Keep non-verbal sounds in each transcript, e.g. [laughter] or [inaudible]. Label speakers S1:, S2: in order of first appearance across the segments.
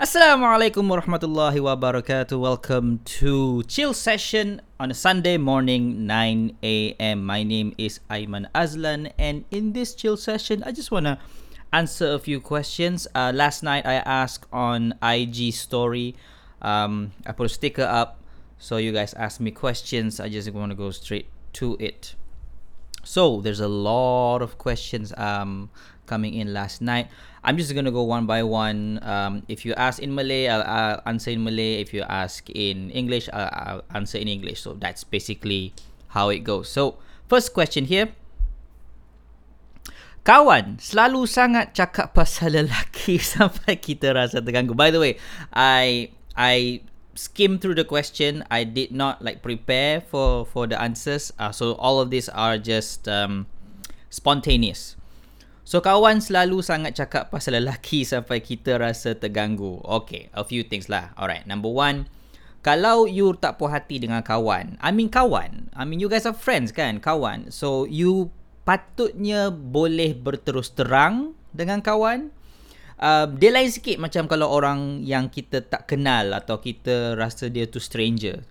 S1: Assalamualaikum warahmatullahi wabarakatuh. Welcome to Chill Session on a Sunday morning, 9 a.m. My name is Aiman Azlan, and in this Chill Session, I just want to answer a few questions. Uh, last night, I asked on IG story. Um, I put a sticker up, so you guys asked me questions. I just want to go straight to it. So there's a lot of questions um, coming in last night. I'm just gonna go one by one. Um, if you ask in Malay, I'll, I'll answer in Malay. If you ask in English, I'll, I'll answer in English. So that's basically how it goes. So first question here. Kawan selalu sangat cakap pasal lelaki [laughs] sampai kita rasa terganggu. By the way, I I skim through the question. I did not like prepare for for the answers. Uh, so all of these are just um, spontaneous. So kawan selalu sangat cakap pasal lelaki [laughs] sampai kita rasa terganggu. Okay, a few things lah. Alright, number one, kalau you tak puas hati dengan kawan, I mean kawan, I mean you guys are friends kan, kawan. So you patutnya boleh berterus terang dengan kawan. Uh, dia lain sikit macam kalau orang yang kita tak kenal atau kita rasa dia tu stranger.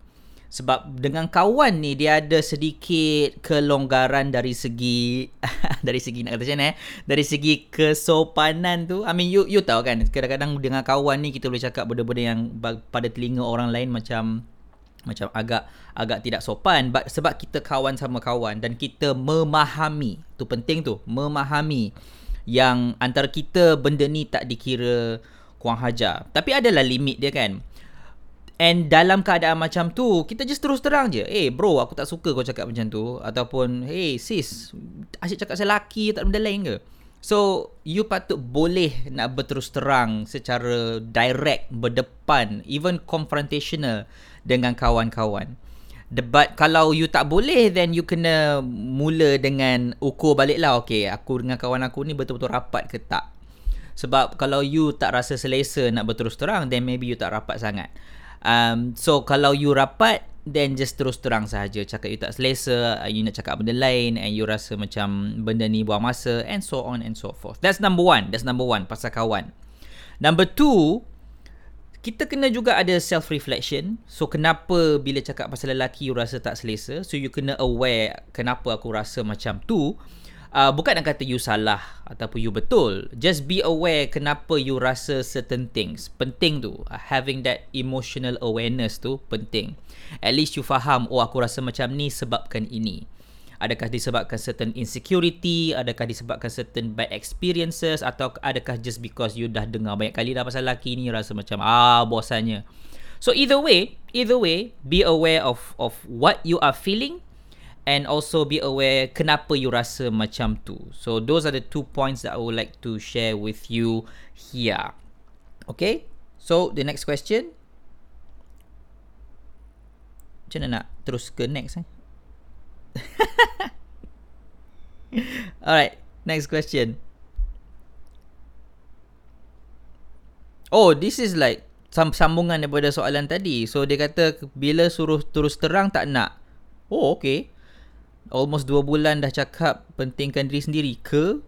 S1: Sebab dengan kawan ni dia ada sedikit kelonggaran dari segi [laughs] dari segi nak kata macam eh? Dari segi kesopanan tu. I mean you you tahu kan kadang-kadang dengan kawan ni kita boleh cakap benda-benda yang pada telinga orang lain macam macam agak agak tidak sopan. But sebab kita kawan sama kawan dan kita memahami. Tu penting tu memahami yang antara kita benda ni tak dikira kurang hajar tapi adalah limit dia kan And dalam keadaan macam tu, kita just terus terang je. Eh hey, bro, aku tak suka kau cakap macam tu. Ataupun, hey sis, asyik cakap saya lelaki tak benda lain ke? So, you patut boleh nak berterus terang secara direct, berdepan, even confrontational dengan kawan-kawan. But kalau you tak boleh, then you kena mula dengan ukur balik lah. Okay, aku dengan kawan aku ni betul-betul rapat ke tak? Sebab kalau you tak rasa selesa nak berterus terang, then maybe you tak rapat sangat. Um, so kalau you rapat then just terus terang sahaja cakap you tak selesa, uh, you nak cakap benda lain and you rasa macam benda ni buang masa and so on and so forth. That's number one. That's number one pasal kawan. Number two, kita kena juga ada self reflection. So kenapa bila cakap pasal lelaki you rasa tak selesa? So you kena aware kenapa aku rasa macam tu. Uh, bukan nak kata you salah ataupun you betul. Just be aware kenapa you rasa certain things. Penting tu. Uh, having that emotional awareness tu penting. At least you faham oh aku rasa macam ni sebabkan ini adakah disebabkan certain insecurity adakah disebabkan certain bad experiences atau adakah just because you dah dengar banyak kali dah pasal lelaki ni rasa macam ah bosannya so either way either way be aware of of what you are feeling and also be aware kenapa you rasa macam tu. So those are the two points that I would like to share with you here. Okay? So the next question. Macam mana nak terus ke next eh? [laughs] Alright, next question. Oh, this is like sambungan daripada soalan tadi. So dia kata bila suruh terus terang tak nak. Oh, okay almost 2 bulan dah cakap pentingkan diri sendiri ke?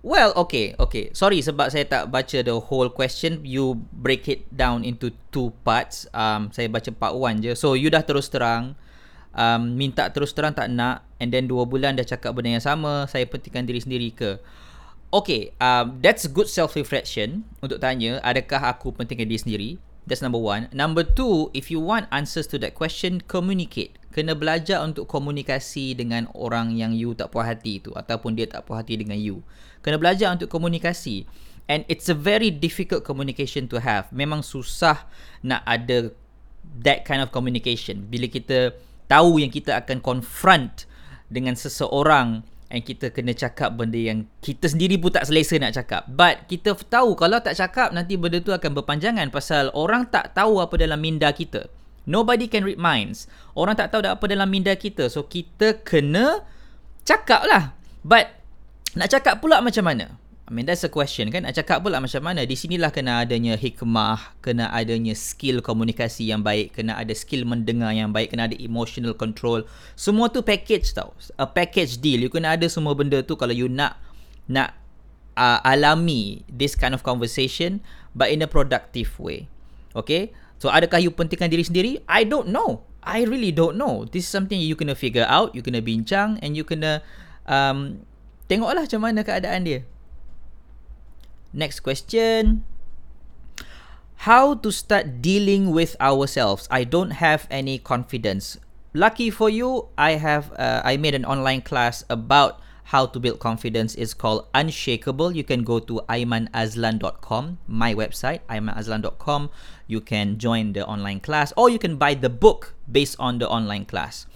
S1: Well, okay, okay. Sorry sebab saya tak baca the whole question. You break it down into two parts. Um, saya baca part one je. So, you dah terus terang. Um, minta terus terang tak nak. And then 2 bulan dah cakap benda yang sama. Saya pentingkan diri sendiri ke? Okay, um, that's good self-reflection untuk tanya. Adakah aku pentingkan diri sendiri? That's number one. Number two, if you want answers to that question, communicate kena belajar untuk komunikasi dengan orang yang you tak puas hati tu ataupun dia tak puas hati dengan you. Kena belajar untuk komunikasi. And it's a very difficult communication to have. Memang susah nak ada that kind of communication. Bila kita tahu yang kita akan confront dengan seseorang and kita kena cakap benda yang kita sendiri pun tak selesa nak cakap. But kita tahu kalau tak cakap nanti benda tu akan berpanjangan pasal orang tak tahu apa dalam minda kita. Nobody can read minds. Orang tak tahu apa dalam minda kita. So, kita kena cakap lah. But, nak cakap pula macam mana? I mean, that's a question kan? Nak cakap pula macam mana? Di sinilah kena adanya hikmah, kena adanya skill komunikasi yang baik, kena ada skill mendengar yang baik, kena ada emotional control. Semua tu package tau. A package deal. You kena ada semua benda tu kalau you nak nak uh, alami this kind of conversation but in a productive way. Okay? So adakah you pentingkan diri sendiri? I don't know. I really don't know. This is something you kena figure out, you kena bincang and you kena um, tengoklah macam mana keadaan dia. Next question. How to start dealing with ourselves? I don't have any confidence. Lucky for you, I have uh, I made an online class about how to build confidence is called Unshakable. You can go to aimanazlan.com, my website, aimanazlan.com. You can join the online class or you can buy the book based on the online class.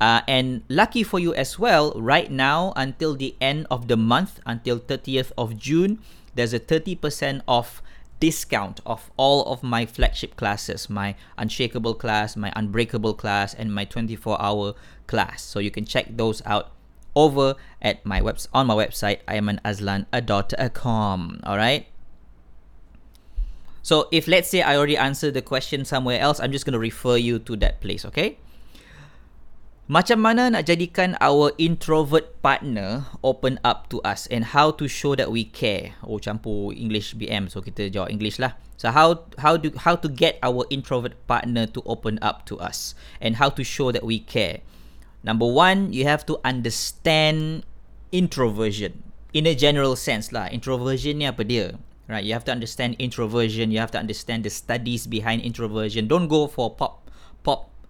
S1: Uh, and lucky for you as well, right now until the end of the month, until 30th of June, there's a 30% off discount of all of my flagship classes my unshakable class my unbreakable class and my 24 hour class. So you can check those out over at my webs on my website aimanazlan.com all right so if let's say i already answered the question somewhere else i'm just going to refer you to that place okay Macam mana nak jadikan our introvert partner open up to us and how to show that we care? Oh campur English BM so kita jawab English lah. So how how do how to get our introvert partner to open up to us and how to show that we care? Number one, you have to understand introversion in a general sense lah. Introversion ni apa dia? Right, you have to understand introversion. You have to understand the studies behind introversion. Don't go for pop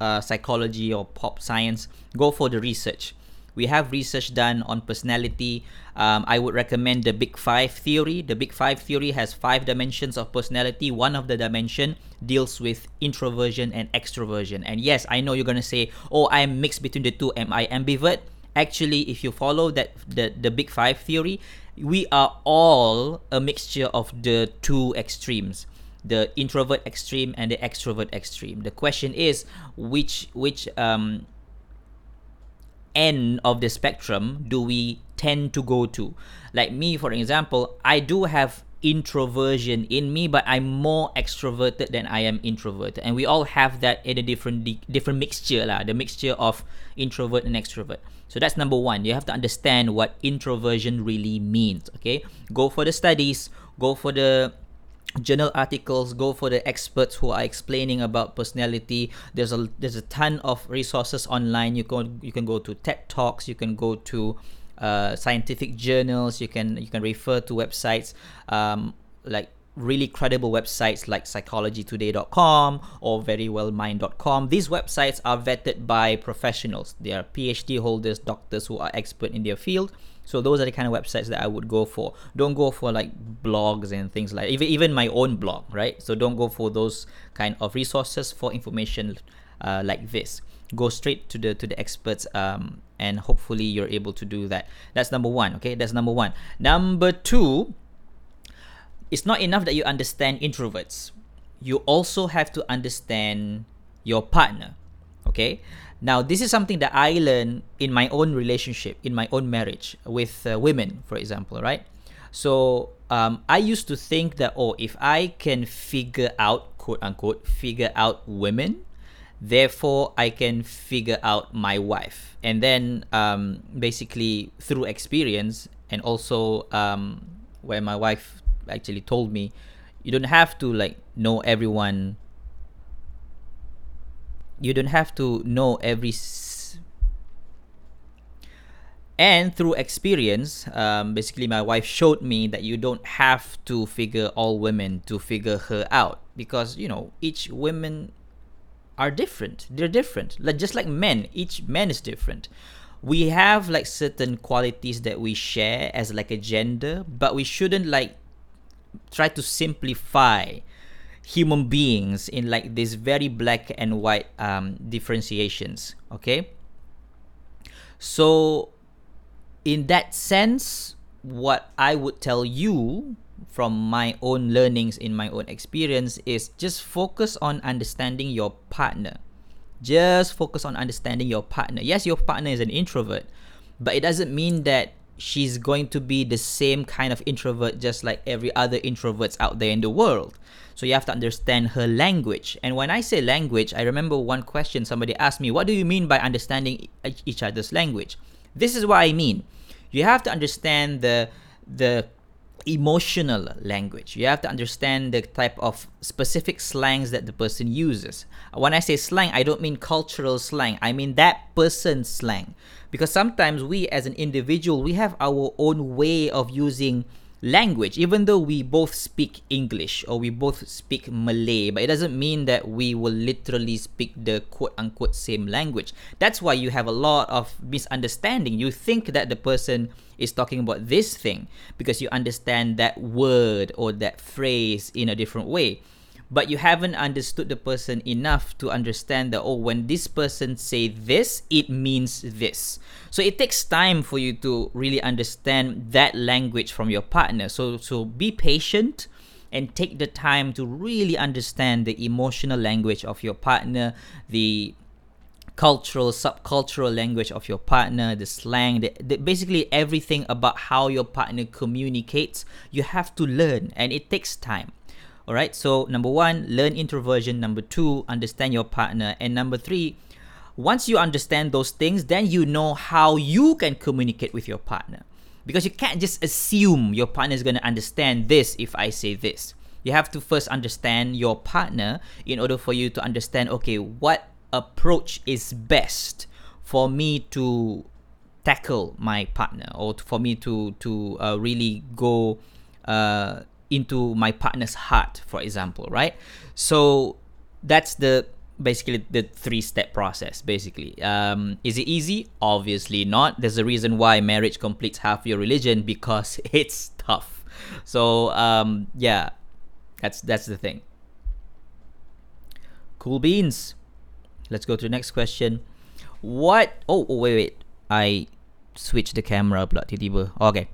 S1: uh, psychology or pop science. Go for the research. We have research done on personality. Um, I would recommend the Big Five theory. The Big Five theory has five dimensions of personality. One of the dimension deals with introversion and extroversion. And yes, I know you're gonna say, "Oh, I'm mixed between the two. Am I ambivert?" Actually, if you follow that the the Big Five theory, we are all a mixture of the two extremes the introvert extreme and the extrovert extreme the question is which which um end of the spectrum do we tend to go to? Like me, for example, I do have introversion in me, but I'm more extroverted than I am introverted, and we all have that in a different different mixture lah. The mixture of introvert and extrovert. So that's number one. You have to understand what introversion really means. Okay, go for the studies. Go for the journal articles go for the experts who are explaining about personality. There's a there's a ton of resources online. You can you can go to ted talks you can go to uh, scientific journals you can you can refer to websites um, like really credible websites like psychologytoday.com or verywellmind.com these websites are vetted by professionals. They are phd holders doctors who are expert in their field so those are the kind of websites that I would go for. Don't go for like blogs and things like even even my own blog, right? So don't go for those kind of resources for information uh, like this. Go straight to the to the experts, um, and hopefully you're able to do that. That's number one. Okay, that's number one. Number two, it's not enough that you understand introverts. You also have to understand your partner. Okay, now, this is something that I learned in my own relationship, in my own marriage with uh, women, for example, right? So, um, I used to think that, oh, if I can figure out, quote unquote, figure out women, therefore I can figure out my wife. And then, um, basically, through experience, and also um, where my wife actually told me, you don't have to like know everyone you don't have to know every and through experience um, basically my wife showed me that you don't have to figure all women to figure her out because you know each women are different. They're different. Like just like men each man is different. We have like certain qualities that we share as like a gender but we shouldn't like try to simplify human beings in like this very black and white um, differentiations okay? So in that sense what i would tell you from my own learnings in my own experience is just focus on understanding your partner. Just focus on understanding your partner. Yes your partner is an introvert but it doesn't mean that she's going to be the same kind of introvert just like every other introverts out there in the world so you have to understand her language. And when I say language, I remember one question somebody asked me, What do you mean by understanding each other's language? This is what I mean. You have to understand the the emotional language. You have to understand the type of specific slangs that the person uses. When I say slang, I don't mean cultural slang. I mean that person's slang. Because sometimes we as an individual, we have our own way of using language even though we both speak english or we both speak malay but it doesn't mean that we will literally speak the quote unquote same language. That's why you have a lot of misunderstanding. You think that the person is talking about this thing because you understand that word or that phrase in a different way but you haven't understood the person enough to understand that oh when this person say this it means this. So it takes time for you to really understand that language from your partner. So so be patient and take the time to really understand the emotional language of your partner the cultural subcultural language of your partner the slang the, the, basically everything about how your partner communicates you have to learn and it takes time all right. So number one, learn introversion. Number two, understand your partner. And number three, once you understand those things, then you know how you can communicate with your partner. Because you can't just assume your partner is going to understand this if I say this. You have to first understand your partner in order for you to understand okay, what approach is best for me to tackle my partner or for me to to uh, really go uh, into my partner's heart, for example, right? So that's the basically the three step process basically. Um, is it easy? Obviously not. There's a reason why marriage completes half your religion because [laughs] it's tough. So um, yeah that's that's the thing. Cool beans. Let's go to the next question. What oh, oh wait wait. I switched the camera pula tiba-tiba. Okay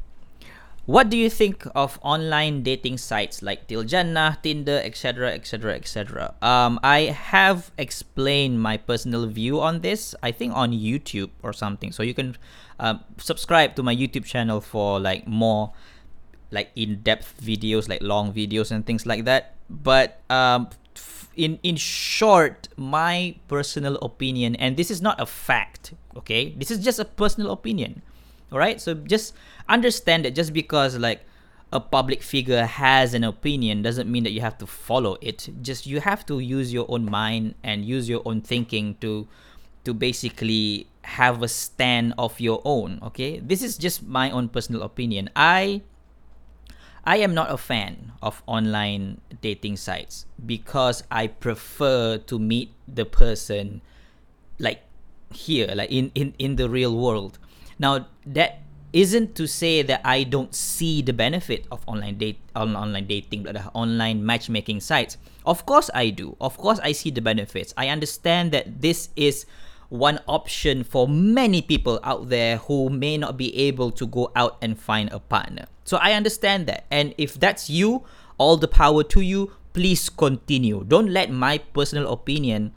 S1: what do you think of online dating sites like Tiljana, Tinder, etc., etc., etc.? I have explained my personal view on this. I think on YouTube or something. So you can um, subscribe to my YouTube channel for like more like in-depth videos, like long videos and things like that. But um, in in short, my personal opinion, and this is not a fact. Okay, this is just a personal opinion. All right, so just understand that just because like a public figure has an opinion doesn't mean that you have to follow it. Just you have to use your own mind and use your own thinking to to basically have a stand of your own okay? This is just my own personal opinion. I i am not a fan of online dating sites because i prefer to meet the person like here like in in in the real world now that isn't to say that I don't see the benefit of online date on online dating, the online matchmaking sites. Of course I do. Of course I see the benefits. I understand that this is one option for many people out there who may not be able to go out and find a partner. So I understand that. And if that's you, all the power to you. Please continue. Don't let my personal opinion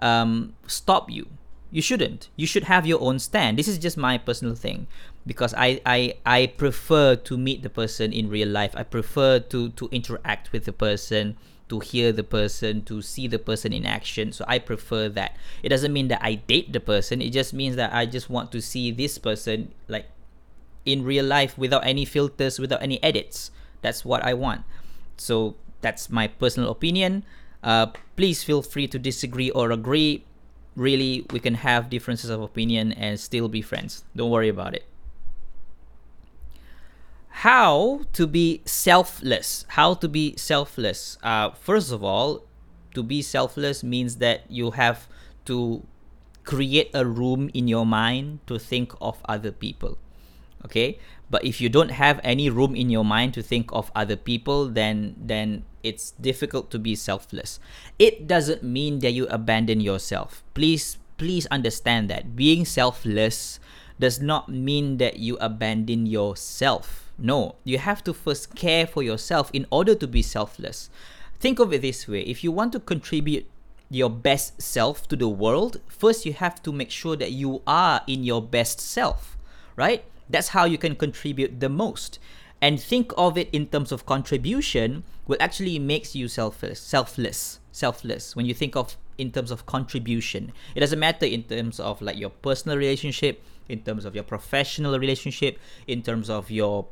S1: um, stop you you shouldn't. You should have your own stand. This is just my personal thing. Because I, I i prefer to meet the person in real life. I prefer to to interact with the person to hear the person to see the person in action. So i prefer that. It doesn't mean that i date the person. It just means that i just want to see this person like in real life without any filters without any edits. That's what i want. So that's my personal opinion. Uh, please feel free to disagree or agree really we can have differences of opinion and still be friends. Don't worry about it. How to be selfless? How to be selfless? Uh, first of all, to be selfless means that you have to create a room in your mind to think of other people. Okay, but if you don't have any room in your mind to think of other people, then then it's difficult to be selfless. It doesn't mean that you abandon yourself. Please, please understand that being selfless does not mean that you abandon yourself. No, you have to first care for yourself in order to be selfless. Think of it this way if you want to contribute your best self to the world, first you have to make sure that you are in your best self, right? That's how you can contribute the most. And think of it in terms of contribution will actually makes you selfless selfless selfless when you think of in terms of contribution. It doesn't matter in terms of like your personal relationship in terms of your professional relationship in terms of your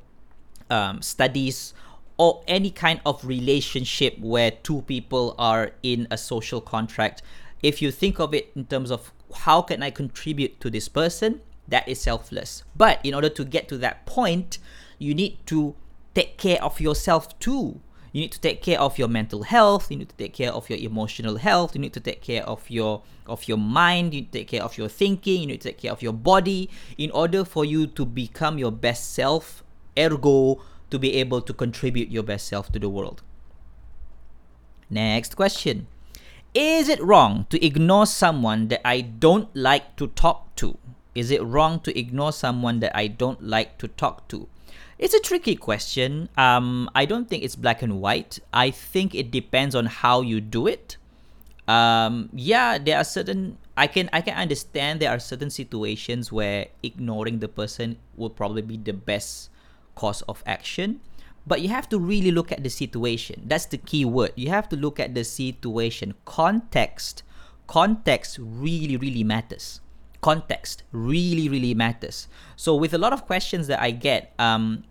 S1: um, studies or any kind of relationship where two people are in a social contract. If you think of it in terms of how can i contribute to this person that is selfless. But in order to get to that point you need to take care of yourself too. You need to take care of your mental health you need to take care of your emotional health you need to take care of your of your mind you need to take care of your thinking you need to take care of your body in order for you to become your best self ergo to be able to contribute your best self to the world. Next question. Is it wrong to ignore someone that i don't like to talk to is it wrong to ignore someone that i don't like to talk to it's a tricky question. Um, I don't think it's black and white. I think it depends on how you do it. Um, yeah, there are certain I can I can understand there are certain situations where ignoring the person will probably be the best course of action. But you have to really look at the situation. That's the key word. You have to look at the situation. Context. Context really, really matters context really really matters. So with a lot of questions that i get um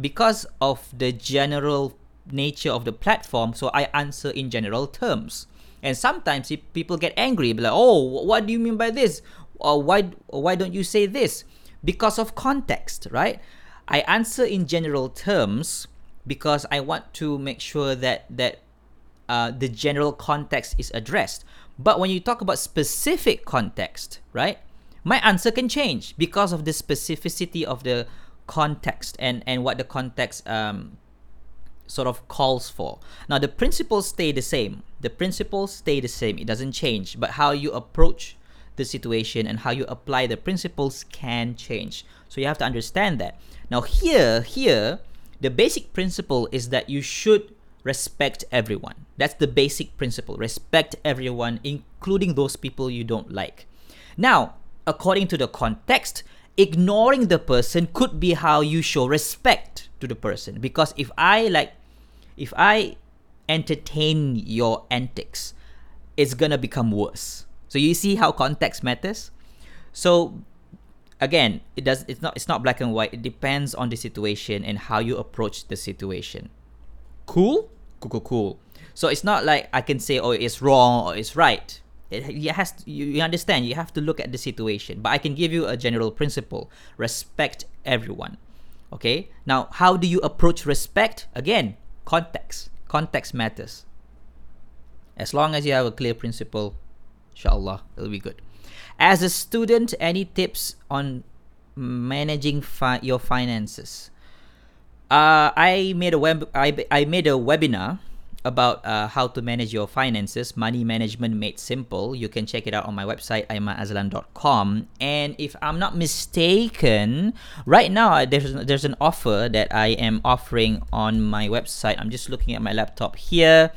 S1: because of the general nature of the platform so i answer in general terms. And sometimes people get angry be like oh what do you mean by this? Or why why don't you say this? Because of context right? I answer in general terms because i want to make sure that that uh, the general context is addressed but when you talk about specific context, right, my answer can change because of the specificity of the context and, and what the context um, sort of calls for. Now, the principles stay the same. The principles stay the same. It doesn't change. But how you approach the situation and how you apply the principles can change. So you have to understand that. Now, here, here, the basic principle is that you should respect everyone. That's the basic principle. Respect everyone, including those people you don't like. Now, according to the context, ignoring the person could be how you show respect to the person. Because if I like, if I entertain your antics, it's gonna become worse. So you see how context matters. So again, it does. It's not. It's not black and white. It depends on the situation and how you approach the situation. Cool? Cool, cool, cool. So it's not like I can say, oh, it's wrong or it's right. It, it has to, you, understand. You have to look at the situation. But I can give you a general principle: respect everyone. Okay. Now, how do you approach respect? Again, context. Context matters. As long as you have a clear principle, inshallah, it'll be good. As a student, any tips on managing fi- your finances? Uh, I made a web. I, I made a webinar about uh, how to manage your finances, money management made simple. You can check it out on my website aimanazlan.com. And if I'm not mistaken, right now there's there's an offer that I am offering on my website. I'm just looking at my laptop here.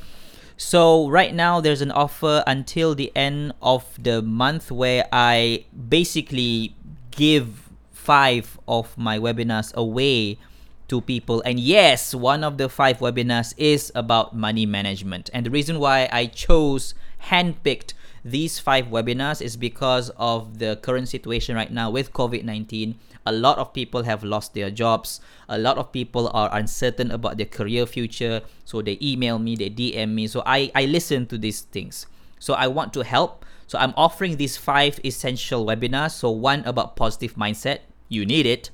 S1: So right now there's an offer until the end of the month where I basically give five of my webinars away to people. And yes, one of the five webinars is about money management. And the reason why I chose, handpicked these five webinars is because of the current situation right now with COVID 19. A lot of people have lost their jobs. A lot of people are uncertain about their career future. So they email me, they DM me. So I, I listen to these things. So I want to help. So I'm offering these five essential webinars. So one about positive mindset. You need it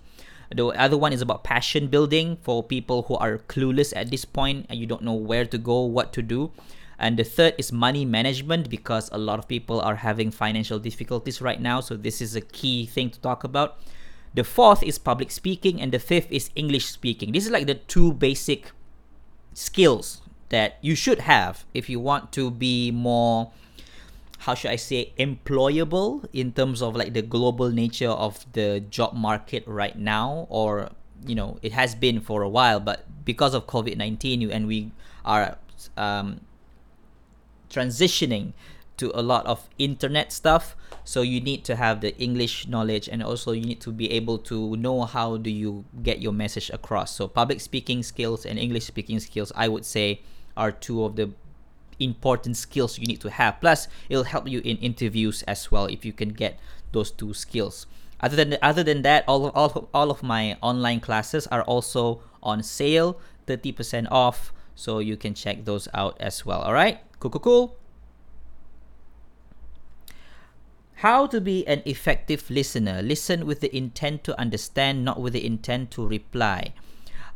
S1: the other one is about passion building for people who are clueless at this point and you don't know where to go, what to do. And the third is money management because a lot of people are having financial difficulties right now. So this is a key thing to talk about. The fourth is public speaking, and the fifth is English speaking. This is like the two basic skills that you should have if you want to be more how should I say employable in terms of like the global nature of the job market right now? Or you know it has been for a while but because of COVID-19 and we are um, transitioning to a lot of internet stuff. So you need to have the english knowledge and also you need to be able to know how do you get your message across. So public speaking skills and english speaking skills i would say are two of the important skills you need to have. Plus, it'll help you in interviews as well if you can get those two skills. Other than other than that, all of, all all of my online classes are also on sale, 30% off. So you can check those out as well. All right, cool, cool, cool. How to be an effective listener. Listen with the intent to understand, not with the intent to reply.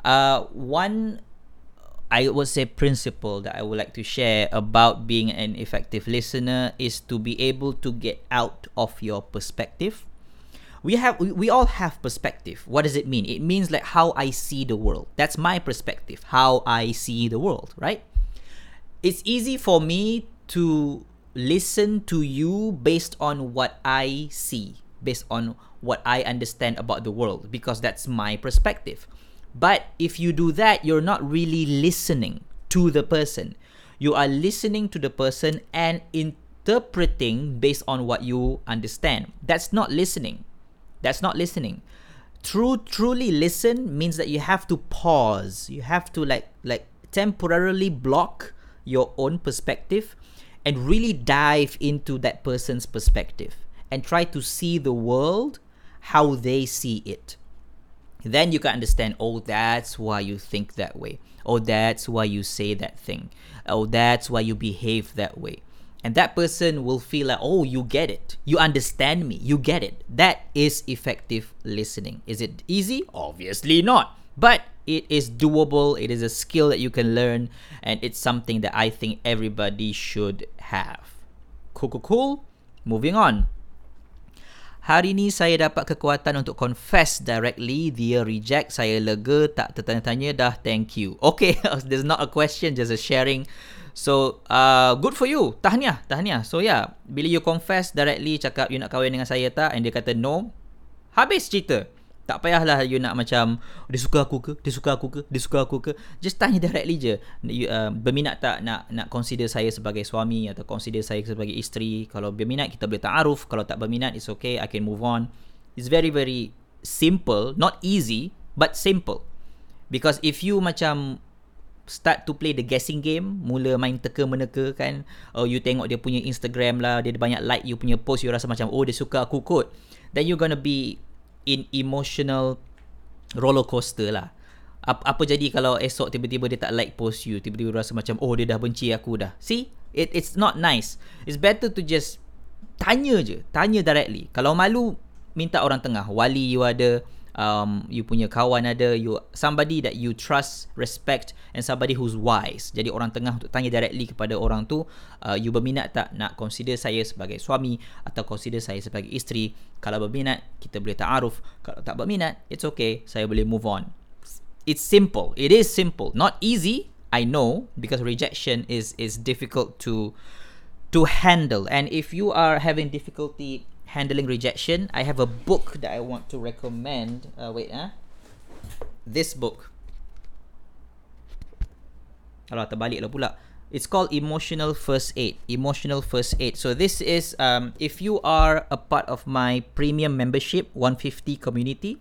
S1: Uh, one, I would say, principle that I would like to share about being an effective listener is to be able to get out of your perspective. We have, we, all have perspective. What does it mean? It means like how I see the world. That's my perspective. How I see the world, right? It's easy for me to listen to you based on what I see, based on what I understand about the world, because that's my perspective. But if you do that, you're not really listening to the person. You are listening to the person and interpreting based on what you understand. That's not listening. That's not listening. True truly listen means that you have to pause. You have to like like temporarily block your own perspective and really dive into that person's perspective and try to see the world how they see it. Then you can understand, oh, that's why you think that way. Oh, that's why you say that thing. Oh, that's why you behave that way. And that person will feel like, oh, you get it. You understand me. You get it. That is effective listening. Is it easy? Obviously not. But it is doable. It is a skill that you can learn, and it's something that I think everybody should have. Cool, cool, cool. Moving on. Hari ni saya dapat kekuatan untuk confess directly. Dia reject. Saya lega. Tak tertanya-tanya dah. Thank you. Okay. [laughs] There's not a question. Just a sharing. So, uh, good for you. Tahniah. Tahniah. So, yeah. Bila you confess directly, cakap you nak kahwin dengan saya tak? And dia kata no. Habis cerita. Tak payahlah you nak macam dia suka aku ke? Dia suka aku ke? Dia suka aku ke? Just tanya directly je. You, uh, berminat tak nak nak consider saya sebagai suami atau consider saya sebagai isteri? Kalau berminat kita boleh ta'aruf. Kalau tak berminat it's okay. I can move on. It's very very simple, not easy but simple. Because if you macam start to play the guessing game, mula main teka-meneka kan, oh you tengok dia punya Instagram lah, dia banyak like you punya post, you rasa macam oh dia suka aku kot. Then you're gonna be in emotional roller coaster lah. Apa, apa jadi kalau esok tiba-tiba dia tak like post you, tiba-tiba rasa macam oh dia dah benci aku dah. See? It it's not nice. It's better to just tanya je, tanya directly. Kalau malu minta orang tengah, wali you ada, um, you punya kawan ada, you somebody that you trust, respect and somebody who's wise. Jadi orang tengah untuk tanya directly kepada orang tu, uh, you berminat tak nak consider saya sebagai suami atau consider saya sebagai isteri? Kalau berminat, kita boleh ta'aruf. Kalau tak berminat, it's okay, saya boleh move on. It's simple. It is simple. Not easy, I know, because rejection is is difficult to to handle. And if you are having difficulty handling rejection, I have a book that I want to recommend. Uh, wait, ah, this book. Terbalik pula. It's called Emotional First Aid. Emotional First Aid. So this is um, if you are a part of my premium membership 150 community,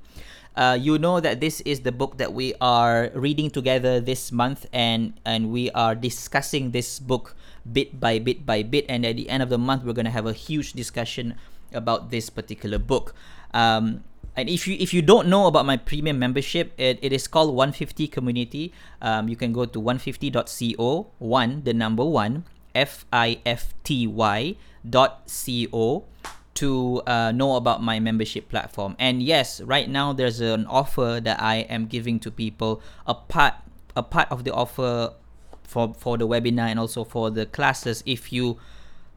S1: uh, you know that this is the book that we are reading together this month, and and we are discussing this book bit by bit by bit. And at the end of the month, we're gonna have a huge discussion about this particular book. Um, and if you if you don't know about my premium membership, it, it is called 150 Community. Um, you can go to 150.co, one the number one f i f t y dot co to uh, know about my membership platform. And yes, right now there's an offer that I am giving to people. A part a part of the offer for for the webinar and also for the classes. If you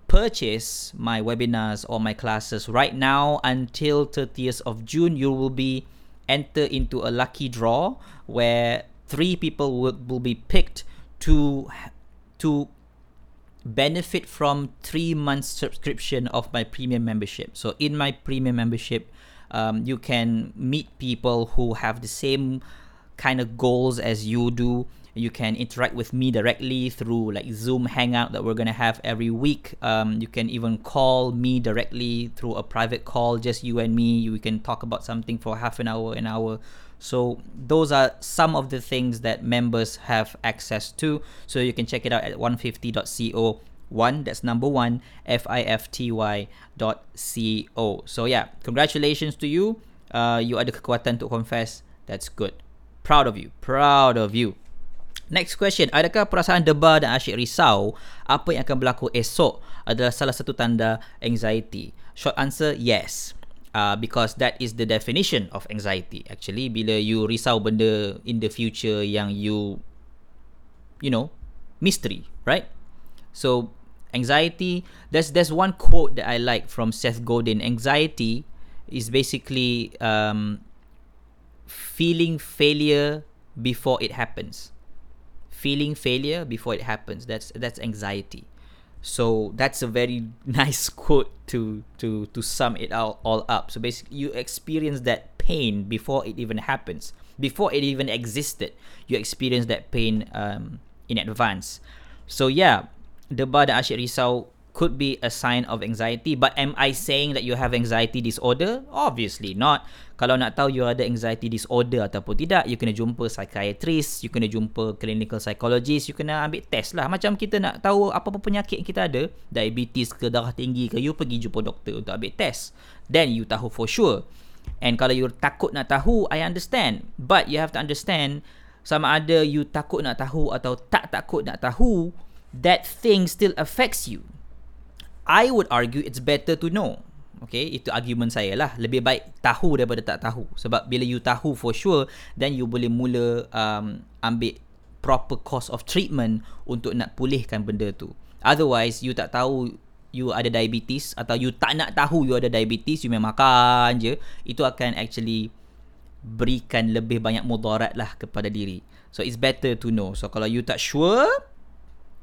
S1: purchase my webinars or my classes right now until 30th of June, you will be enter into a lucky draw where three people will, will be picked to to benefit from three months subscription of my premium membership. So in my premium membership, um, you can meet people who have the same kind of goals as you do you can interact with me directly through like Zoom Hangout that we're gonna have every week. Um, you can even call me directly through a private call, just you and me. We can talk about something for half an hour, an hour. So those are some of the things that members have access to. So you can check it out at 150.co. One, that's number one, F I F T Y dot C O. So yeah, congratulations to you. Uh, you ada kekuatan to confess. That's good. Proud of you. Proud of you. Next question, adakah perasaan debar dan asyik risau apa yang akan berlaku esok adalah salah satu tanda anxiety? Short answer, yes. Uh, because that is the definition of anxiety. Actually, bila you risau benda in the future yang you, you know, mystery, right? So, anxiety, there's, there's one quote that I like from Seth Godin. Anxiety is basically um, feeling failure before it happens feeling failure before it happens. That's that's anxiety. So that's a very [laughs] nice quote to to to sum it all, all up. So basically you experience that pain before it even happens. Before it even existed you experience that pain um, in advance. So yeah debar dan asyik risau could be a sign of anxiety but am i saying that you have anxiety disorder? Obviously not. Kalau nak tahu you ada anxiety disorder ataupun tidak you kena jumpa psychiatrist you kena jumpa clinical psychologist you kena ambil test lah. Macam kita nak tahu apa-apa penyakit kita ada diabetes ke darah tinggi ke you pergi jumpa doktor untuk ambil test. Then you tahu for sure. And kalau you takut nak tahu i understand. But you have to understand sama ada you takut nak tahu atau tak takut nak tahu that thing still affects you I would argue it's better to know. Okay, itu argument saya lah. Lebih baik tahu daripada tak tahu. Sebab bila you tahu for sure, then you boleh mula um, ambil proper course of treatment untuk nak pulihkan benda tu. Otherwise, you tak tahu you ada diabetes atau you tak nak tahu you ada diabetes, you memang makan je, itu akan actually berikan lebih banyak mudarat lah kepada diri. So, it's better to know. So, kalau you tak sure,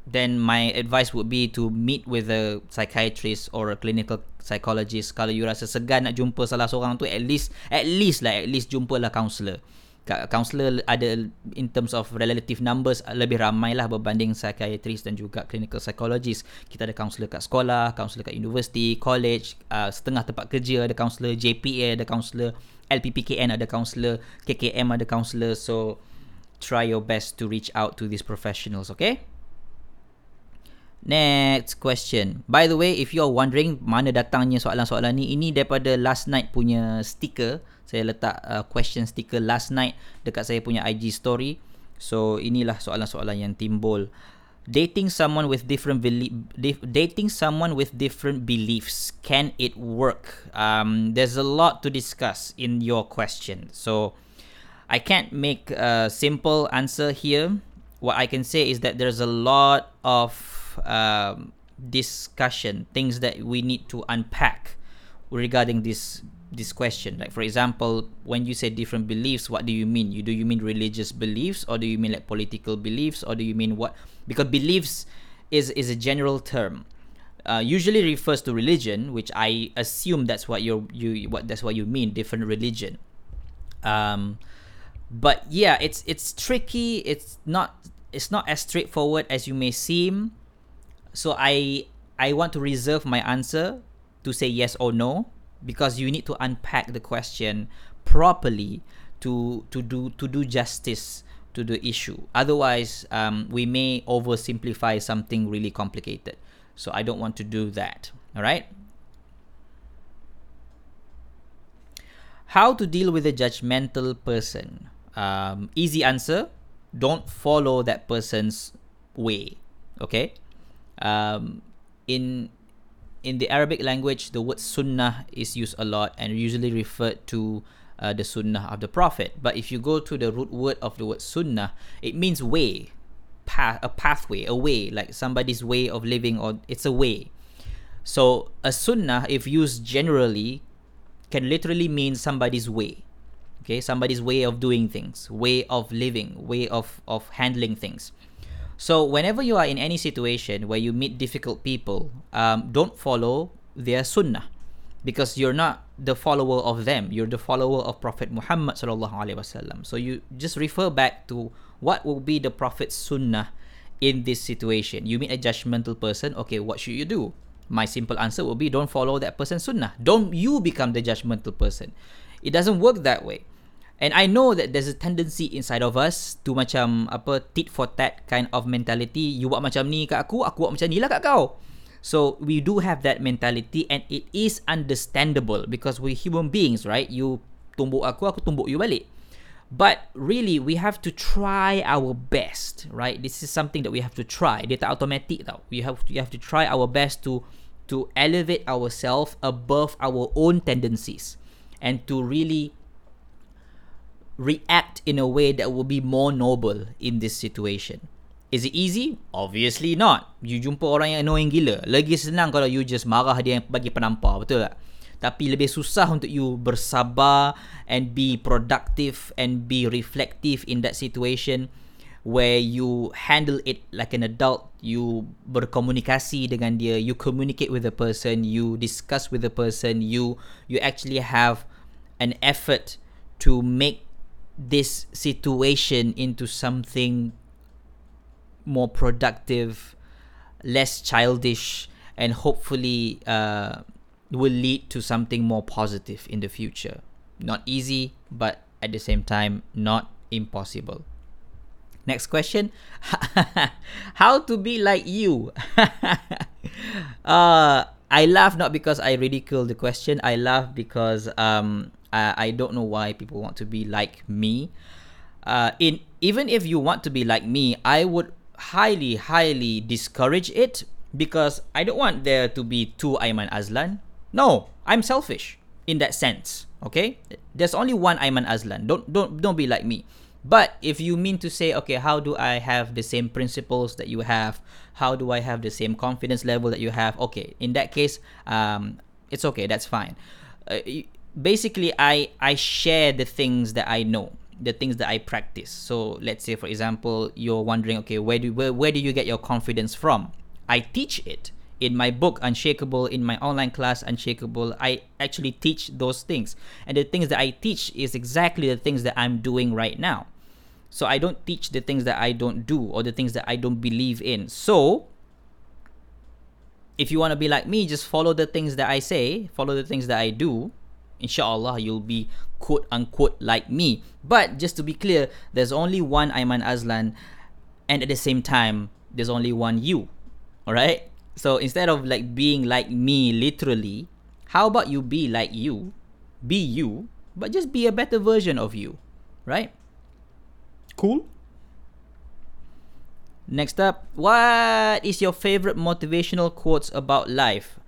S1: then my advice would be to meet with a psychiatrist or a clinical psychologist. Kalau you rasa segan nak jumpa salah seorang tu at least at least lah at least jumpalah counselor counselor ada in terms of relative numbers lebih ramai lah berbanding psychiatrist dan juga clinical psychologist. Kita ada counselor kat sekolah counselor kat university college uh, setengah tempat kerja ada counselor JPA ada counselor LPPKN ada counselor KKM ada counselor so try your best to reach out to these professionals okay Next question. By the way, if you are wondering mana datangnya soalan-soalan ni, ini daripada last night punya sticker. Saya letak uh, question sticker last night dekat saya punya IG story. So inilah soalan-soalan yang timbul. Dating someone with different belief, dating someone with different beliefs, can it work? Um, there's a lot to discuss in your question. So I can't make a simple answer here. What I can say is that there's a lot of um, discussion, things that we need to unpack regarding this this question. Like for example, when you say different beliefs, what do you mean? You do you mean religious beliefs, or do you mean like political beliefs, or do you mean what? Because beliefs is is a general term. Uh, usually refers to religion, which I assume that's what you you what that's what you mean. Different religion. Um, but yeah, it's it's tricky. It's not it's not as straightforward as you may seem so I I want to reserve my answer to say yes or no because you need to unpack the question properly to to do to do justice to the issue. Otherwise, um, we may oversimplify something really complicated. So I don't want to do that. All right. How to deal with a judgmental person? Um, easy answer: don't follow that person's way. Okay um, in in the Arabic language, the word sunnah is used a lot and usually referred to uh, the sunnah of the Prophet. But if you go to the root word of the word sunnah, it means way, path, a pathway, a way, like somebody's way of living, or it's a way. So a sunnah, if used generally, can literally mean somebody's way. Okay, somebody's way of doing things, way of living, way of, of handling things. So whenever you are in any situation where you meet difficult people, um, don't follow their sunnah because you're not the follower of them. You're the follower of Prophet Muhammad sallallahu. So you just refer back to what will be the Prophet's sunnah in this situation. You meet a judgmental person, okay, what should you do? My simple answer will be don't follow that person's sunnah. Don't you become the judgmental person. It doesn't work that way. And I know that there's a tendency inside of us to macam apa tit for tat kind of mentality. You buat macam ni kat aku, aku buat macam ni lah kat kau. So we do have that mentality and it is understandable because we're human beings, right? You tumbuk aku, aku tumbuk you balik. But really, we have to try our best, right? This is something that we have to try. Dia tak automatic tau. We have we have to try our best to to elevate ourselves above our own tendencies and to really react in a way that will be more noble in this situation. Is it easy? Obviously not. You jumpa orang yang annoying gila. Lagi senang kalau you just marah dia yang bagi penampar, betul tak? Tapi lebih susah untuk you bersabar and be productive and be reflective in that situation where you handle it like an adult, you berkomunikasi dengan dia, you communicate with the person, you discuss with the person, you you actually have an effort to make this situation into something more productive, less childish, and hopefully uh, will lead to something more positive in the future. Not easy, but at the same time, not impossible. Next question [laughs] How to be like you? [laughs] uh, I laugh not because I ridicule the question, I laugh because um, I, I don't know why people want to be like me. Uh, in even if you want to be like me, I would highly, highly discourage it because I don't want there to be two Aiman Azlan. No, I'm selfish in that sense. Okay, there's only one Aiman Azlan. Don't don't don't be like me. But if you mean to say, okay, how do I have the same principles that you have? How do I have the same confidence level that you have? Okay, in that case, um, it's okay. That's fine. Uh, basically, I I share the things that I know, the things that I practice. So let's say, for example, you're wondering, okay, where do where, where do you get your confidence from? I teach it in my book unshakable in my online class unshakable i actually teach those things and the things that i teach is exactly the things that i'm doing right now so i don't teach the things that i don't do or the things that i don't believe in so if you want to be like me just follow the things that i say follow the things that i do inshallah you'll be quote unquote like me but just to be clear there's only one aiman azlan and at the same time there's only one you all right so instead of like being like me literally, how about you be like you? Be you, but just be a better version of you, right?
S2: Cool.
S1: Next up, what is your favorite motivational quotes about life?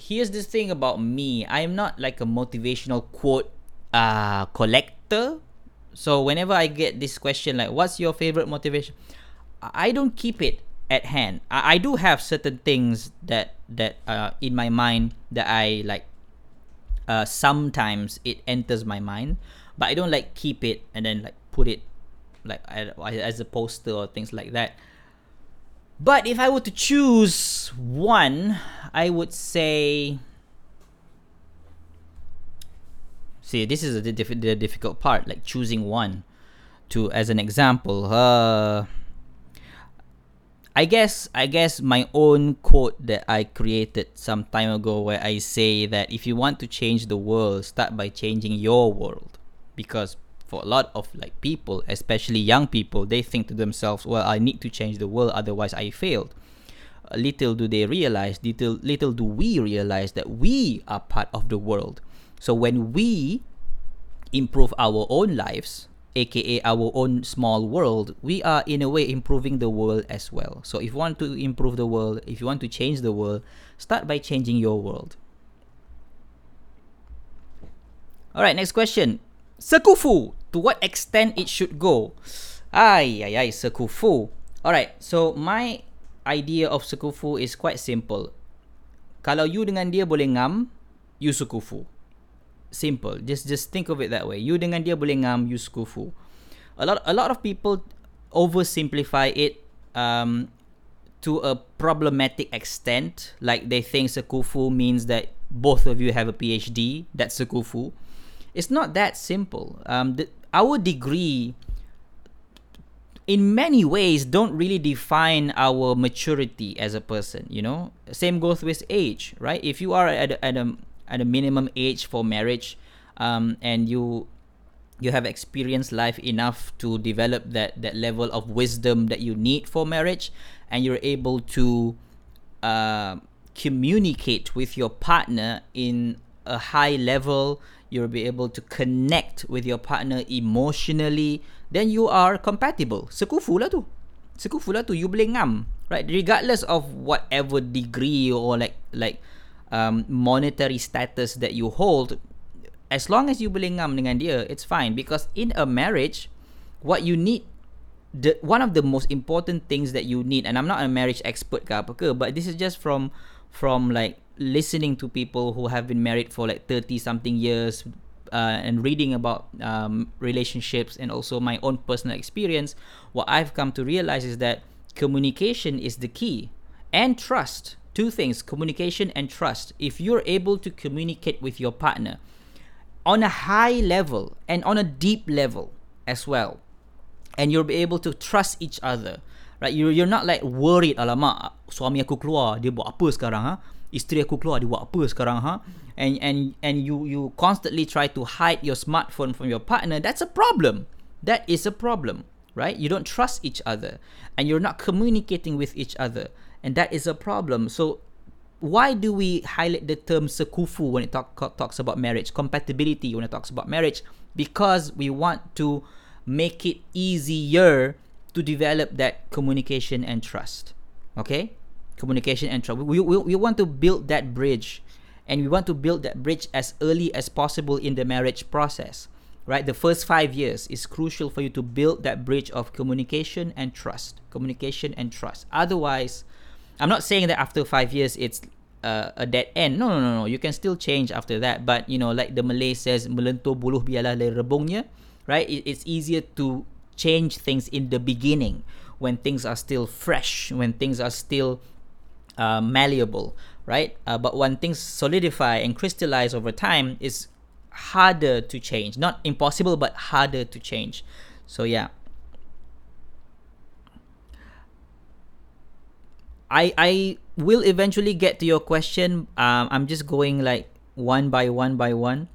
S1: Here's the thing about me. I'm not like a motivational quote uh collector. So whenever I get this question like what's your favorite motivation? I don't keep it at hand. I, I do have certain things that that uh in my mind that I like uh sometimes it enters my mind, but I don't like keep it and then like put it like as a poster or things like that. But if I were to choose one, I would say See, this is the, diff- the difficult part, like choosing one to as an example. Uh I guess I guess my own quote that I created some time ago where I say that if you want to change the world, start by changing your world. Because for a lot of like people, especially young people, they think to themselves, well, I need to change the world otherwise I failed. Uh, little do they realize, little little do we realize that we are part of the world. So when we improve our own lives, aka our own small world, we are in a way improving the world as well. So if you want to improve the world, if you want to change the world, start by changing your world. All right, next question. Sekufu, to what extent it should go? Ay, ay, ay, Sekufu. All right, so my idea of Sekufu is quite simple. Kalau you dengan dia boleh ngam, you Sekufu simple. Just just think of it that way. You dengan dia boleh ngam, you skufu. A lot a lot of people oversimplify it um, to a problematic extent. Like they think sekufu means that both of you have a PhD. That's sekufu. It's not that simple. Um, the, our degree, in many ways, don't really define our maturity as a person. You know, same goes with age, right? If you are at a, at a at a minimum age for marriage um, and you you have experienced life enough to develop that that level of wisdom that you need for marriage and you're able to uh, communicate with your partner in a high level, you'll be able to connect with your partner emotionally, then you are compatible. Sekufu lah tu. Sekufu lah tu. You boleh ngam, right? Regardless of whatever degree or like like um, monetary status that you hold, as long as you boleh ngam dengan dia, it's fine. Because in a marriage, what you need the one of the most important things that you need and I'm not a marriage expert ke apa ke but this is just from from like listening to people who have been married for like 30 something years uh, and reading about um, relationships and also my own personal experience what I've come to realize is that communication is the key and trust. Two things communication and trust. If you're able to communicate with your partner on a high level and on a deep level as well and you'll be able to trust each other right you you're not like worried alamak suami aku keluar dia buat apa sekarang ha? Isteri aku keluar dia buat apa sekarang ha? And and and you you constantly try to hide your smartphone from your partner that's a problem. That is a problem right? You don't trust each other and you're not communicating with each other and that is a problem. So why do we highlight the term sekufu when it talk, talks about marriage? Compatibility when it talks about marriage because we want to make it easier to develop that communication and trust. Okay? Communication and trust. We, we, we want to build that bridge and we want to build that bridge as early as possible in the marriage process. Right? The first five years is crucial for you to build that bridge of communication and trust. Communication and trust. Otherwise, I'm not saying that after five years it's uh, a dead end. No, no, no, no. You can still change after that. But, you know, like the Malay says, melentur buluh biarlah rebungnya right? it's easier to change things in the beginning when things are still fresh, when things are still uh, malleable, right? Uh, but when things solidify and crystallize over time, it's harder to change. Not impossible, but harder to change. So yeah. I I will eventually get to your question. Um, I'm just going like one by one by one.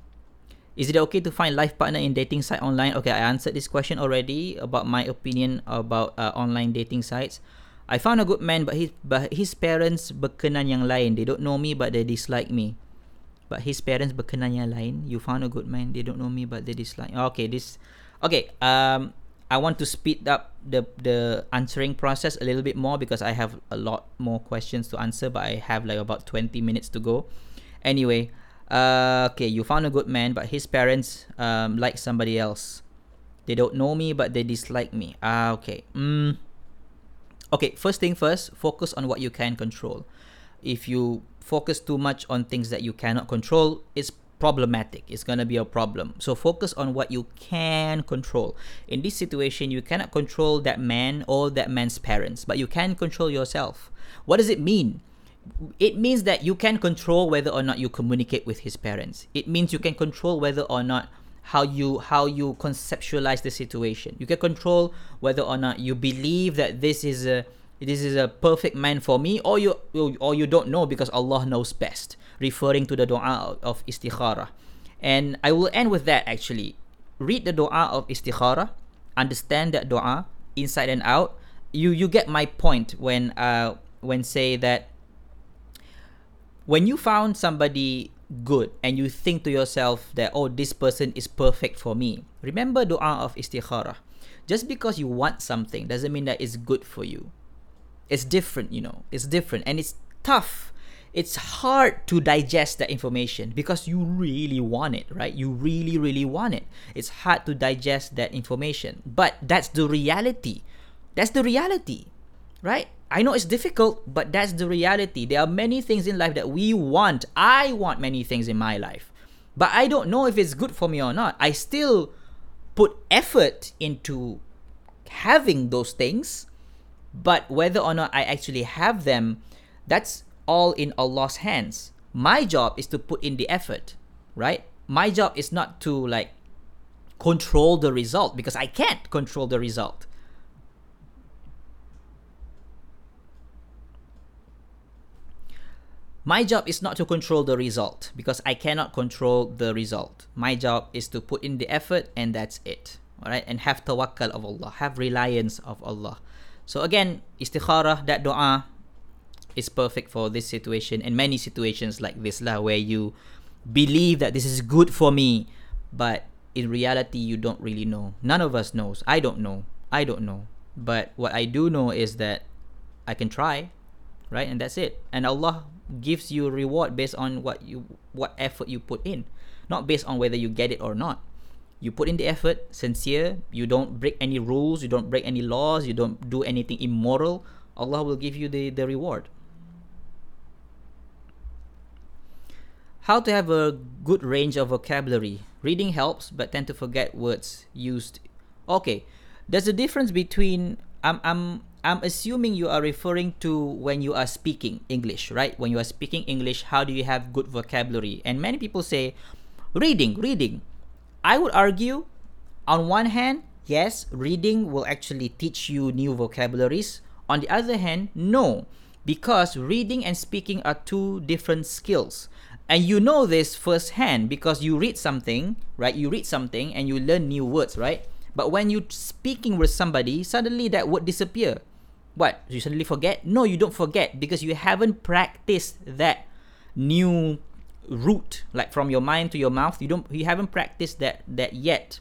S1: Is it okay to find life partner in dating site online? Okay, I answered this question already about my opinion about uh, online dating sites. I found a good man, but his but his parents berkenan yang lain. They don't know me, but they dislike me. But his parents berkenan yang lain. You found a good man. They don't know me, but they dislike. Okay, this. Okay. Um, I want to speed up the the answering process a little bit more because I have a lot more questions to answer, but I have like about twenty minutes to go. Anyway, uh, okay, you found a good man, but his parents um, like somebody else. They don't know me, but they dislike me. Ah, okay. Mm. Okay, first thing first, focus on what you can control. If you focus too much on things that you cannot control, it's problematic. It's going to be a problem. So focus on what you can control. In this situation, you cannot control that man or that man's parents, but you can control yourself. What does it mean? It means that you can control whether or not you communicate with his parents. It means you can control whether or not how you how you conceptualize the situation. You can control whether or not you believe that this is a this is a perfect man for me or you or you don't know because Allah knows best referring to the dua of istikhara and I will end with that actually read the dua of istikhara understand that dua inside and out you you get my point when uh when say that when you found somebody good and you think to yourself that oh this person is perfect for me remember dua of istikhara. Just because you want something doesn't mean that it's good for you. It's different you know. It's different. And it's tough. It's hard to digest that information because you really want it right? You really really want it. It's hard to digest that information. But that's the reality. That's the reality right I know it's difficult, but that's the reality. There are many things in life that we want. I want many things in my life, but I don't know if it's good for me or not. I still put effort into having those things, but whether or not I actually have them, that's all in Allah's hands. My job is to put in the effort, right? My job is not to like control the result because I can't control the result. My job is not to control the result because I cannot control the result. My job is to put in the effort and that's it. Alright, and have tawakkal of Allah, have reliance of Allah. So again, istikharah, that dua is perfect for this situation and many situations like this lah where you believe that this is good for me, but in reality, you don't really know. None of us knows. I don't know. I don't know. But what I do know is that I can try, right? And that's it. And Allah gives you reward based on what you what effort you put in, not based on whether you get it or not. You put in the effort, sincere. You don't break any rules. You don't break any laws. You don't do anything immoral. Allah will give you the, the reward. How to have a good range of vocabulary. Reading helps, but tend to forget words used. Okay, there's a difference between. I'm I'm I'm assuming you are referring to when you are speaking English, right? When you are speaking English, how do you have good vocabulary? And many people say, reading, reading. I would argue, on one hand, yes, reading will actually teach you new vocabularies. On the other hand, no, because reading and speaking are two different skills and you know this firsthand because you read something right you read something and you learn new words right but when you're speaking with somebody suddenly that word disappear what you suddenly forget no you don't forget because you haven't practiced that new route like from your mind to your mouth you don't you haven't practiced that that yet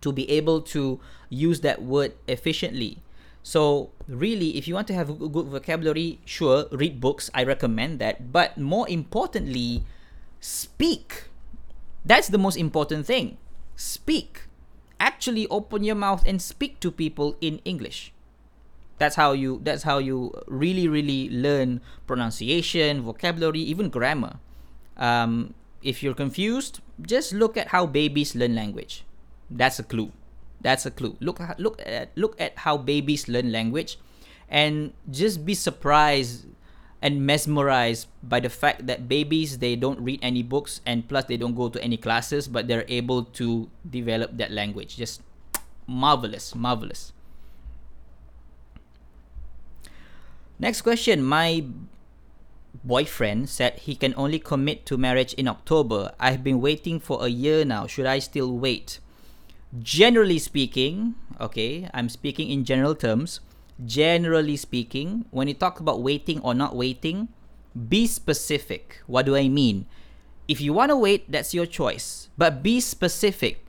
S1: to be able to use that word efficiently so really, if you want to have good vocabulary, sure, read books. I recommend that. But more importantly, speak. That's the most important thing. Speak. Actually, open your mouth and speak to people in English. That's how you. That's how you really, really learn pronunciation, vocabulary, even grammar. Um, if you're confused, just look at how babies learn language. That's a clue. That's a clue. Look look at look at how babies learn language and just be surprised and mesmerized by the fact that babies they don't read any books and plus they don't go to any classes but they're able to develop that language just marvelous marvelous next question my boyfriend said he can only commit to marriage in october i've been waiting for a year now should i still wait generally speaking, okay, I'm speaking in general terms. Generally speaking, when you talk about waiting or not waiting, be specific. What do I mean? If you want to wait, that's your choice. But be specific.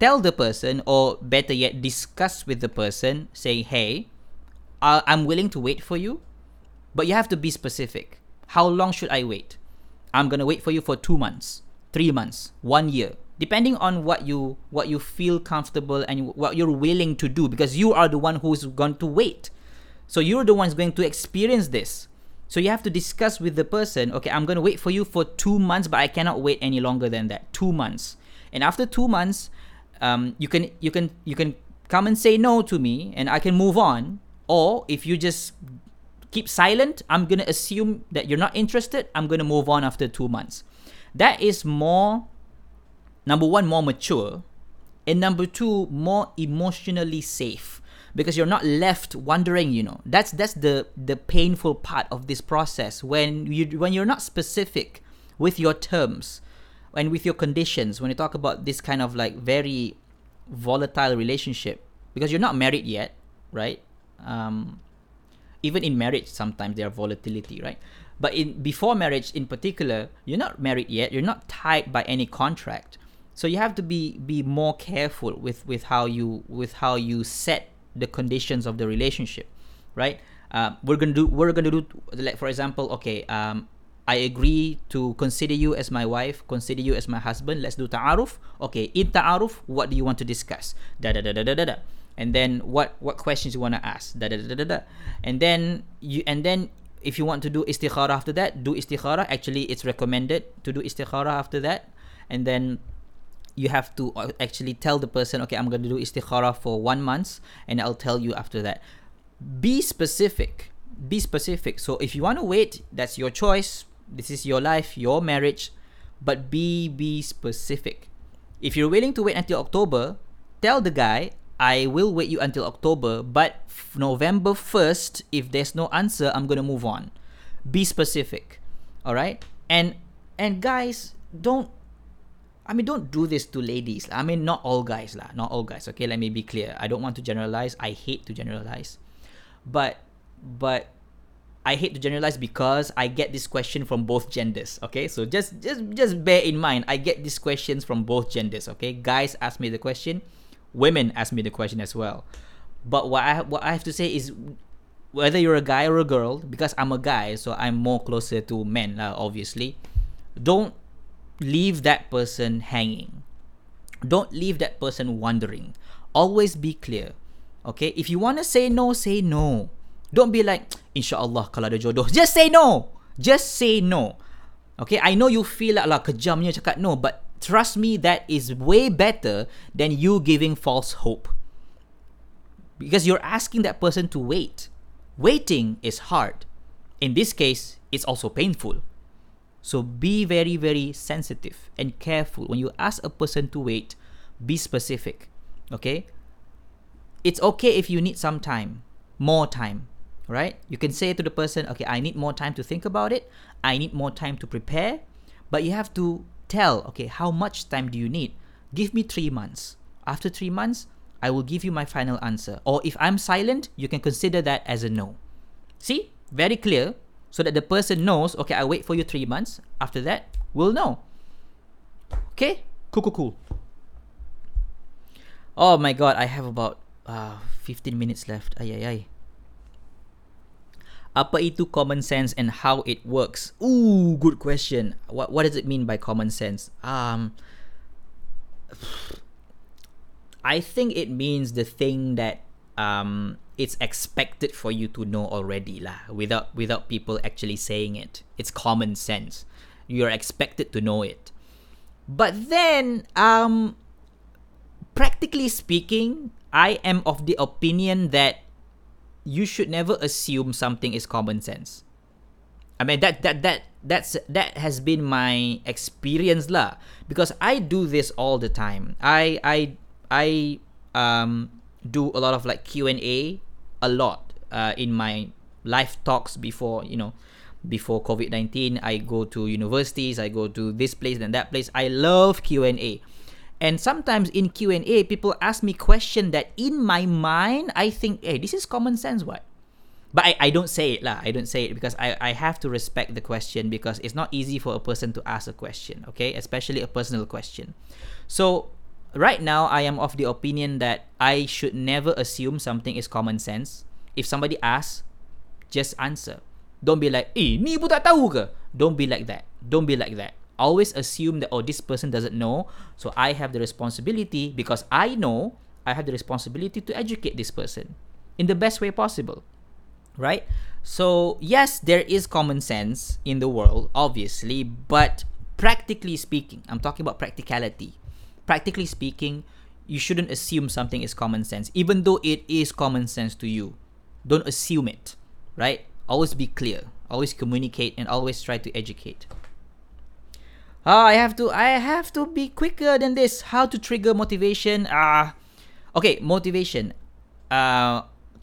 S1: Tell the person, or better yet, discuss with the person, say, hey, I'm willing to wait for you, but you have to be specific. How long should I wait? I'm to wait for you for two months, three months, one year. Depending on what you what you feel comfortable and what you're willing to do because you are the one who's going to wait. So you're the one's going to experience this. So you have to discuss with the person okay i'm going to wait for you for two months but i cannot wait any longer than that. Two months. And after two months um, you can you can you can come and say no to me and i can move on or if you just keep silent i'm going to assume that you're not interested i'm going to move on after two months. That is more number one, more mature, and number two, more emotionally safe. Because you're not left wondering you know. That's that's the the painful part of this process. When you when you're not specific with your terms and with your conditions when you talk about this kind of like very volatile relationship because you're not married yet right um, even in marriage sometimes there are volatility right but in before marriage in particular you're not married yet you're not tied by any contract so you have to be be more careful with with how you with how you set the conditions of the relationship right uh, we're gonna do we're gonna do like for example okay um, I agree to consider you as my wife, consider you as my husband. Let's do ta'aruf. Okay, in ta'aruf, what do you want to discuss? Da da da da da da da. And then what what questions you want to ask? Da da da da da. And then you and then if you want to do istikhara after that, do istikhara. Actually, it's recommended to do istikhara after that. And then you have to uh, actually tell the person, okay, I'm going to do istikhara for one month, and I'll tell you after that. Be specific. Be specific. So if you want to wait, that's your choice. This is your life, your marriage, but be be specific. If you're willing to wait until October, tell the guy, I will wait you until October, but November 1st, if there's no answer, I'm going to move on. Be specific. All right? And and guys, don't I mean, don't do this to ladies. I mean, not all guys lah. Not all guys. Okay, let me be clear. I don't want to generalize. I hate to generalize, but but I hate to generalize because I get this question from both genders. Okay, so just just just bear in mind, I get these questions from both genders. Okay, guys ask me the question, women ask me the question as well. But what I what I have to say is, whether you're a guy or a girl, because I'm a guy, so I'm more closer to men, obviously. Don't leave that person hanging. Don't leave that person wondering. Always be clear. Okay, if you wanna say no, say no. Don't be like, [tsk] InsyaAllah kalau ada jodoh. Just say no. Just say no. Okay, I know you feel like lah kejamnya cakap no, but trust me, that is way better than you giving false hope. Because you're asking that person to wait. Waiting is hard. In this case, it's also painful. So be very, very sensitive and careful. When you ask a person to wait, be specific. Okay? It's okay if you need some time, more time right? You can say to the person, okay, I need more time to think about it. I need more time to prepare. But you have to tell, okay, how much time do you need? Give me three months. After three months, I will give you my final answer. Or if I'm silent, you can consider that as a no. See? Very clear. So that the person knows, okay, I wait for you three months. After that, we'll know. Okay? Cool, cool, cool. Oh my god, I have about uh, 15 minutes left. Ay, ay, ay. Apa itu common sense and how it works? Ooh, good question. What what does it mean by common sense? Um I think it means the thing that um it's expected for you to know already lah without without people actually saying it. It's common sense. You're expected to know it. But then um practically speaking, I am of the opinion that you should never assume something is common sense. I mean that that that that's that has been my experience lah because I do this all the time. I I I um do a lot of like Q&A a lot uh, in my live talks before, you know, before COVID-19. I go to universities, I go to this place and that place. I love Q&A. And sometimes in Q&A, people ask me question that in my mind, I think, hey, this is common sense, what? But I, I don't say it lah. I don't say it because I, I have to respect the question because it's not easy for a person to ask a question, okay? Especially a personal question. So right now, I am of the opinion that I should never assume something is common sense. If somebody asks, just answer. Don't be like, eh, ni pun tak tahu ke? Don't be like that. Don't be like that always assume that oh this person doesn't know so i have the responsibility because i know i have the responsibility to educate this person in the best way possible right? So yes there is common sense in the world obviously but practically speaking i'm talking about practicality. Practically speaking you shouldn't assume something is common sense even though it is common sense to you. Don't assume it right? Always be clear. Always communicate and always try to educate Oh, I have to I have to be quicker than this. How to trigger motivation? Ah, uh, okay, motivation. Uh,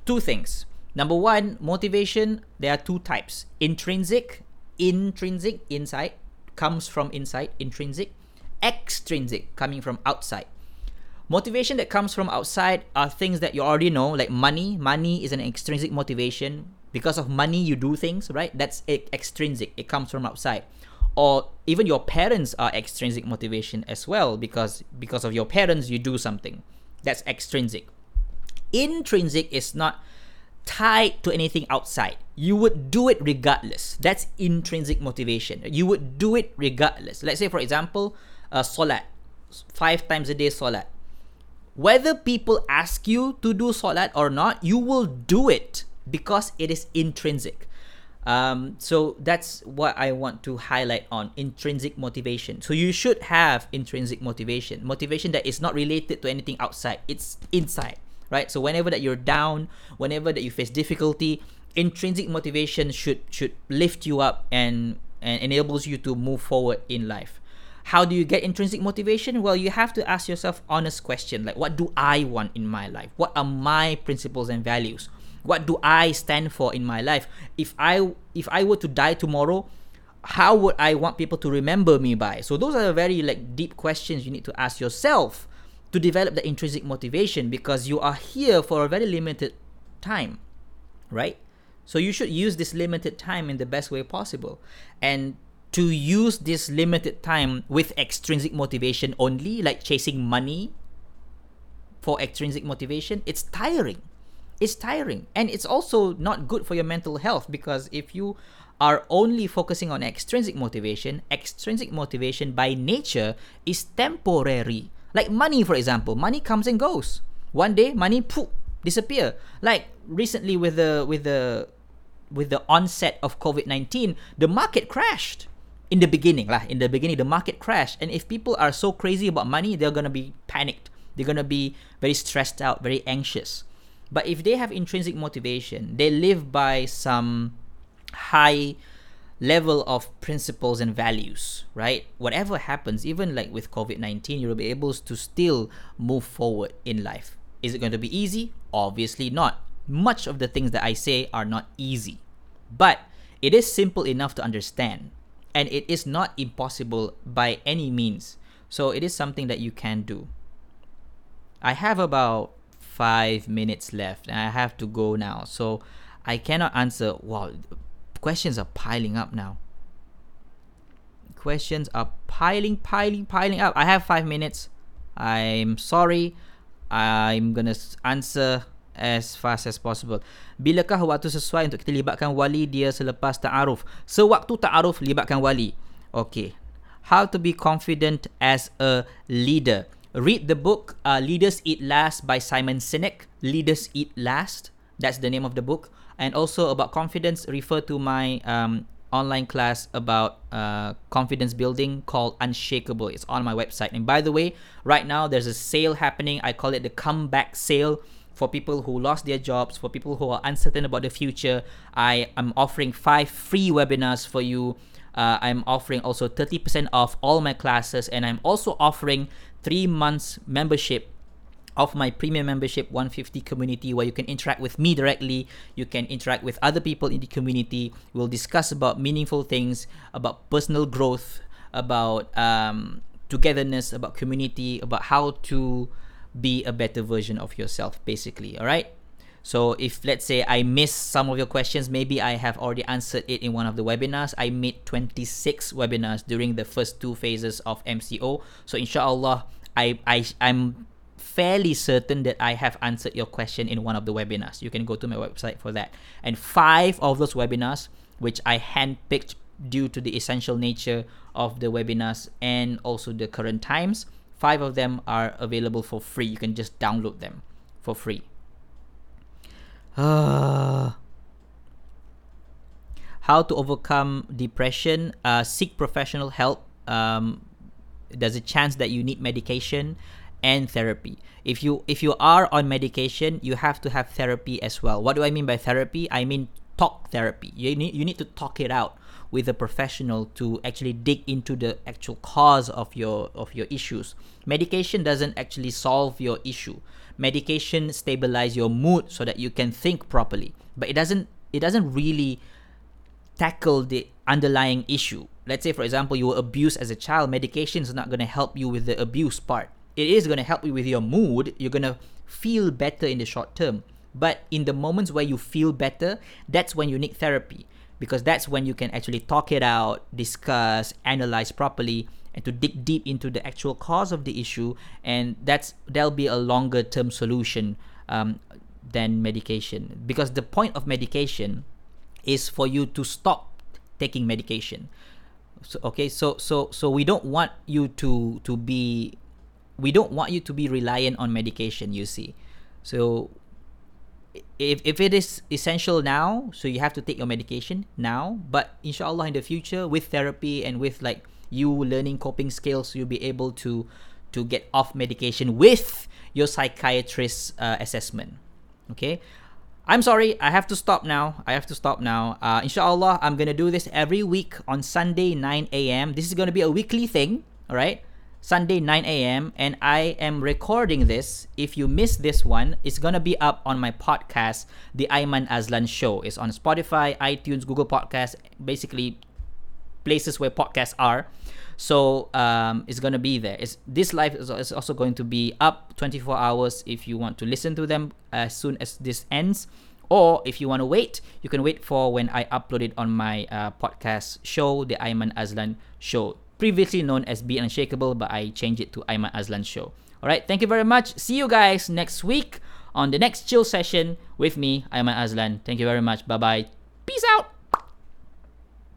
S1: two things. Number one, motivation. There are two types: intrinsic, intrinsic, inside, comes from inside. Intrinsic, extrinsic, coming from outside. Motivation that comes from outside are things that you already know, like money. Money is an extrinsic motivation. Because of money, you do things, right? That's extrinsic. It comes from outside or even your parents are extrinsic motivation as well because because of your parents you do something that's extrinsic. Intrinsic is not tied to anything outside. You would do it regardless. That's intrinsic motivation. You would do it regardless. Let's say for example uh, salat five times a day salat whether people ask you to do salat or not you will do it because it is intrinsic um, so that's what I want to highlight on intrinsic motivation. So you should have intrinsic motivation, motivation that is not related to anything outside. It's inside, right? So whenever that you're down, whenever that you face difficulty, intrinsic motivation should should lift you up and and enables you to move forward in life. How do you get intrinsic motivation? Well, you have to ask yourself honest question like what do I want in my life? What are my principles and values? What do I stand for in my life? If I if I were to die tomorrow, how would I want people to remember me by? So those are very like deep questions you need to ask yourself to develop the intrinsic motivation because you are here for a very limited time, right? So you should use this limited time in the best way possible. And to use this limited time with extrinsic motivation only, like chasing money for extrinsic motivation, it's tiring. It's tiring. And it's also not good for your mental health because if you are only focusing on extrinsic motivation, extrinsic motivation by nature is temporary. Like money, for example, money comes and goes. One day, money poof, disappear. Like recently with the with the with the onset of COVID nineteen, the market crashed. In the beginning, lah. In the beginning, the market crashed, and if people are so crazy about money, they're gonna be panicked. They're gonna be very stressed out, very anxious. But if they have intrinsic motivation, they live by some high level of principles and values, right? Whatever happens, even like with COVID 19, you'll be able to still move forward in life. Is it going to be easy? Obviously not. Much of the things that I say are not easy, but it is simple enough to understand, and it is not impossible by any means. So it is something that you can do. I have about five minutes left, and I have to go now. So I cannot answer. Wow, questions are piling up now. Questions are piling, piling, piling up. I have five minutes. I'm sorry. I'm gonna answer as fast as possible. Bilakah waktu sesuai untuk kita libatkan wali dia selepas ta'aruf? Sewaktu ta'aruf, libatkan wali. Okay. How to be confident as a leader. Read the book uh, Leaders Eat Last by Simon Sinek. Leaders Eat Last. That's the name of the book. And also about confidence refer to my um, online class about uh, confidence building called unshakable. It's on my website. And by the way right now there's a sale happening. I call it the comeback sale. For people who lost their jobs for people who are uncertain about the future i am offering five free webinars for you. Uh, i'm offering also 30% off all my classes. And i'm also offering three months membership of my premium membership 150 community where you can interact with me directly you can interact with other people in the community. We'll discuss about meaningful things about personal growth about um, togetherness about community about how to be a better version of yourself basically all right so if let's say I miss some of your questions, maybe I have already answered it in one of the webinars. I made 26 webinars during the first two phases of MCO. So inshallah, I, I I'm fairly certain that I have answered your question in one of the webinars. You can go to my website for that. And five of those webinars, which I handpicked due to the essential nature of the webinars and also the current times, five of them are available for free. You can just download them for free. [sighs] How to overcome depression? Uh, seek professional help. Um, there's a chance that you need medication and therapy. If you if you are on medication, you have to have therapy as well. What do I mean by therapy? I mean talk therapy. You need you need to talk it out with a professional to actually dig into the actual cause of your of your issues. Medication doesn't actually solve your issue. Medication stabilize your mood so that you can think properly, but it doesn't it doesn't really tackle the underlying issue. Let's say for example you were abused as a child, medication is not going to help you with the abuse part it is going to help you with your mood. You're going to feel better in the short term. But in the moments where you feel better, that's when you need therapy because that's when you can actually talk it out, discuss, analyze properly, and to dig deep into the actual cause of the issue. And that's there'll be a longer term solution um, than medication because the point of medication is for you to stop taking medication. So, okay, so so so we don't want you to to be we don't want you to be reliant on medication you see so if, if it is essential now so you have to take your medication now but inshallah in the future with therapy and with like you learning coping skills you'll be able to to get off medication with your psychiatrist's uh, assessment okay I'm sorry, I have to stop now. I have to stop now. Uh, inshallah, I'm gonna do this every week on Sunday, 9 a.m. This is gonna be a weekly thing, all right? Sunday 9 a.m. and I am recording this. If you miss this one, it's gonna be up on my podcast, The Aiman Azlan Show. It's on Spotify, iTunes, Google Podcasts, basically places where podcasts are. So um, it's gonna be there. It's, this live is also going to be up 24 hours if you want to listen to them as soon as this ends, Or if you want to wait, you can wait for when I upload it on my uh, podcast show, the Aiman Azlan Show, previously known as Be Unshakable, but I changed it to Aiman Azlan Show. All right, thank you very much. See you guys next week on the next chill session with me, Aiman Azlan. Thank you very much. Bye bye. Peace out.